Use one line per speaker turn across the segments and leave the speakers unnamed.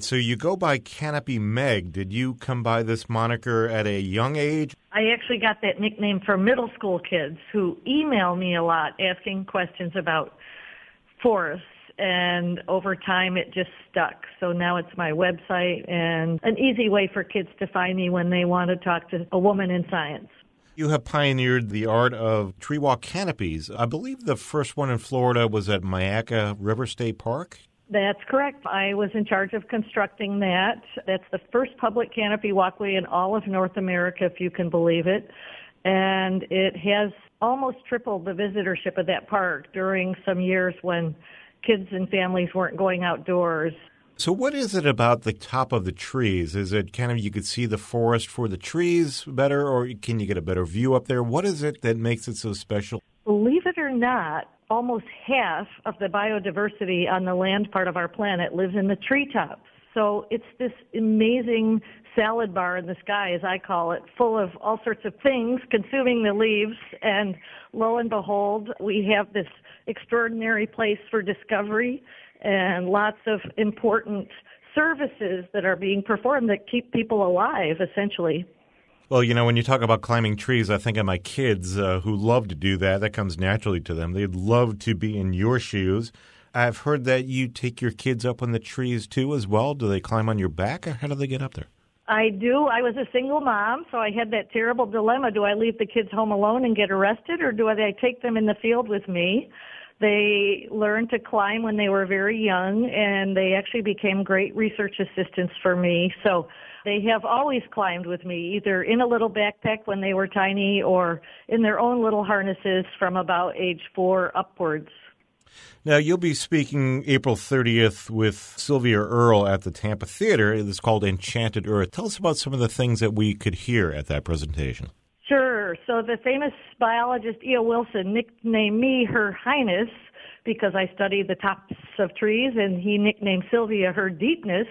So you go by Canopy Meg. Did you come by this moniker at a young age?
I actually got that nickname for middle school kids who email me a lot asking questions about forests and over time it just stuck. So now it's my website and an easy way for kids to find me when they want to talk to a woman in science.
You have pioneered the art of tree walk canopies. I believe the first one in Florida was at Myakka River State Park.
That's correct. I was in charge of constructing that. That's the first public canopy walkway in all of North America, if you can believe it. And it has almost tripled the visitorship of that park during some years when kids and families weren't going outdoors.
So, what is it about the top of the trees? Is it kind of you could see the forest for the trees better, or can you get a better view up there? What is it that makes it so special?
Believe it or not, almost half of the biodiversity on the land part of our planet lives in the treetops. So it's this amazing salad bar in the sky, as I call it, full of all sorts of things consuming the leaves. And lo and behold, we have this extraordinary place for discovery and lots of important services that are being performed that keep people alive, essentially.
Well, you know, when you talk about climbing trees, I think of my kids uh, who love to do that. That comes naturally to them. They'd love to be in your shoes. I've heard that you take your kids up on the trees too, as well. Do they climb on your back, or how do they get up there?
I do. I was a single mom, so I had that terrible dilemma. Do I leave the kids home alone and get arrested, or do I take them in the field with me? They learned to climb when they were very young, and they actually became great research assistants for me. So they have always climbed with me, either in a little backpack when they were tiny or in their own little harnesses from about age four upwards.
Now, you'll be speaking April 30th with Sylvia Earle at the Tampa Theater. It's called Enchanted Earth. Tell us about some of the things that we could hear at that presentation.
Sure. So the famous biologist E.O. Wilson nicknamed me Her Highness because I study the tops of trees, and he nicknamed Sylvia Her Deepness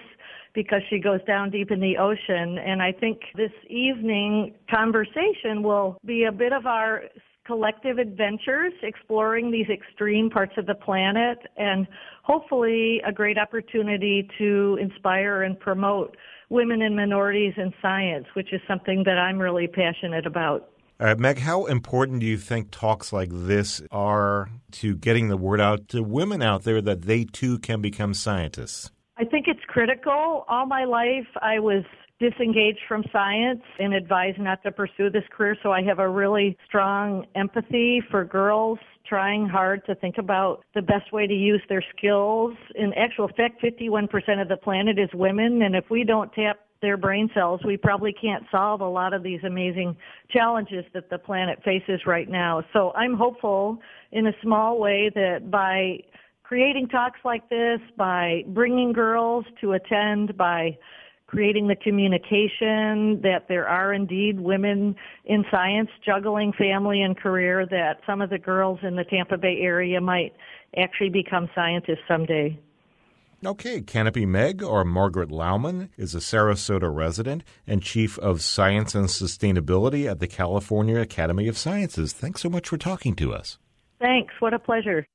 because she goes down deep in the ocean. And I think this evening conversation will be a bit of our collective adventures exploring these extreme parts of the planet and hopefully a great opportunity to inspire and promote women and minorities in science, which is something that I'm really passionate about.
All right, Meg, how important do you think talks like this are to getting the word out to women out there that they too can become scientists?
I think it's critical. All my life, I was disengaged from science and advised not to pursue this career, so I have a really strong empathy for girls trying hard to think about the best way to use their skills. In actual fact, 51% of the planet is women, and if we don't tap their brain cells, we probably can't solve a lot of these amazing challenges that the planet faces right now. So I'm hopeful in a small way that by creating talks like this, by bringing girls to attend, by creating the communication that there are indeed women in science juggling family and career, that some of the girls in the Tampa Bay area might actually become scientists someday.
Okay, Canopy Meg, or Margaret Lowman, is a Sarasota resident and Chief of Science and Sustainability at the California Academy of Sciences. Thanks so much for talking to us.
Thanks. What a pleasure.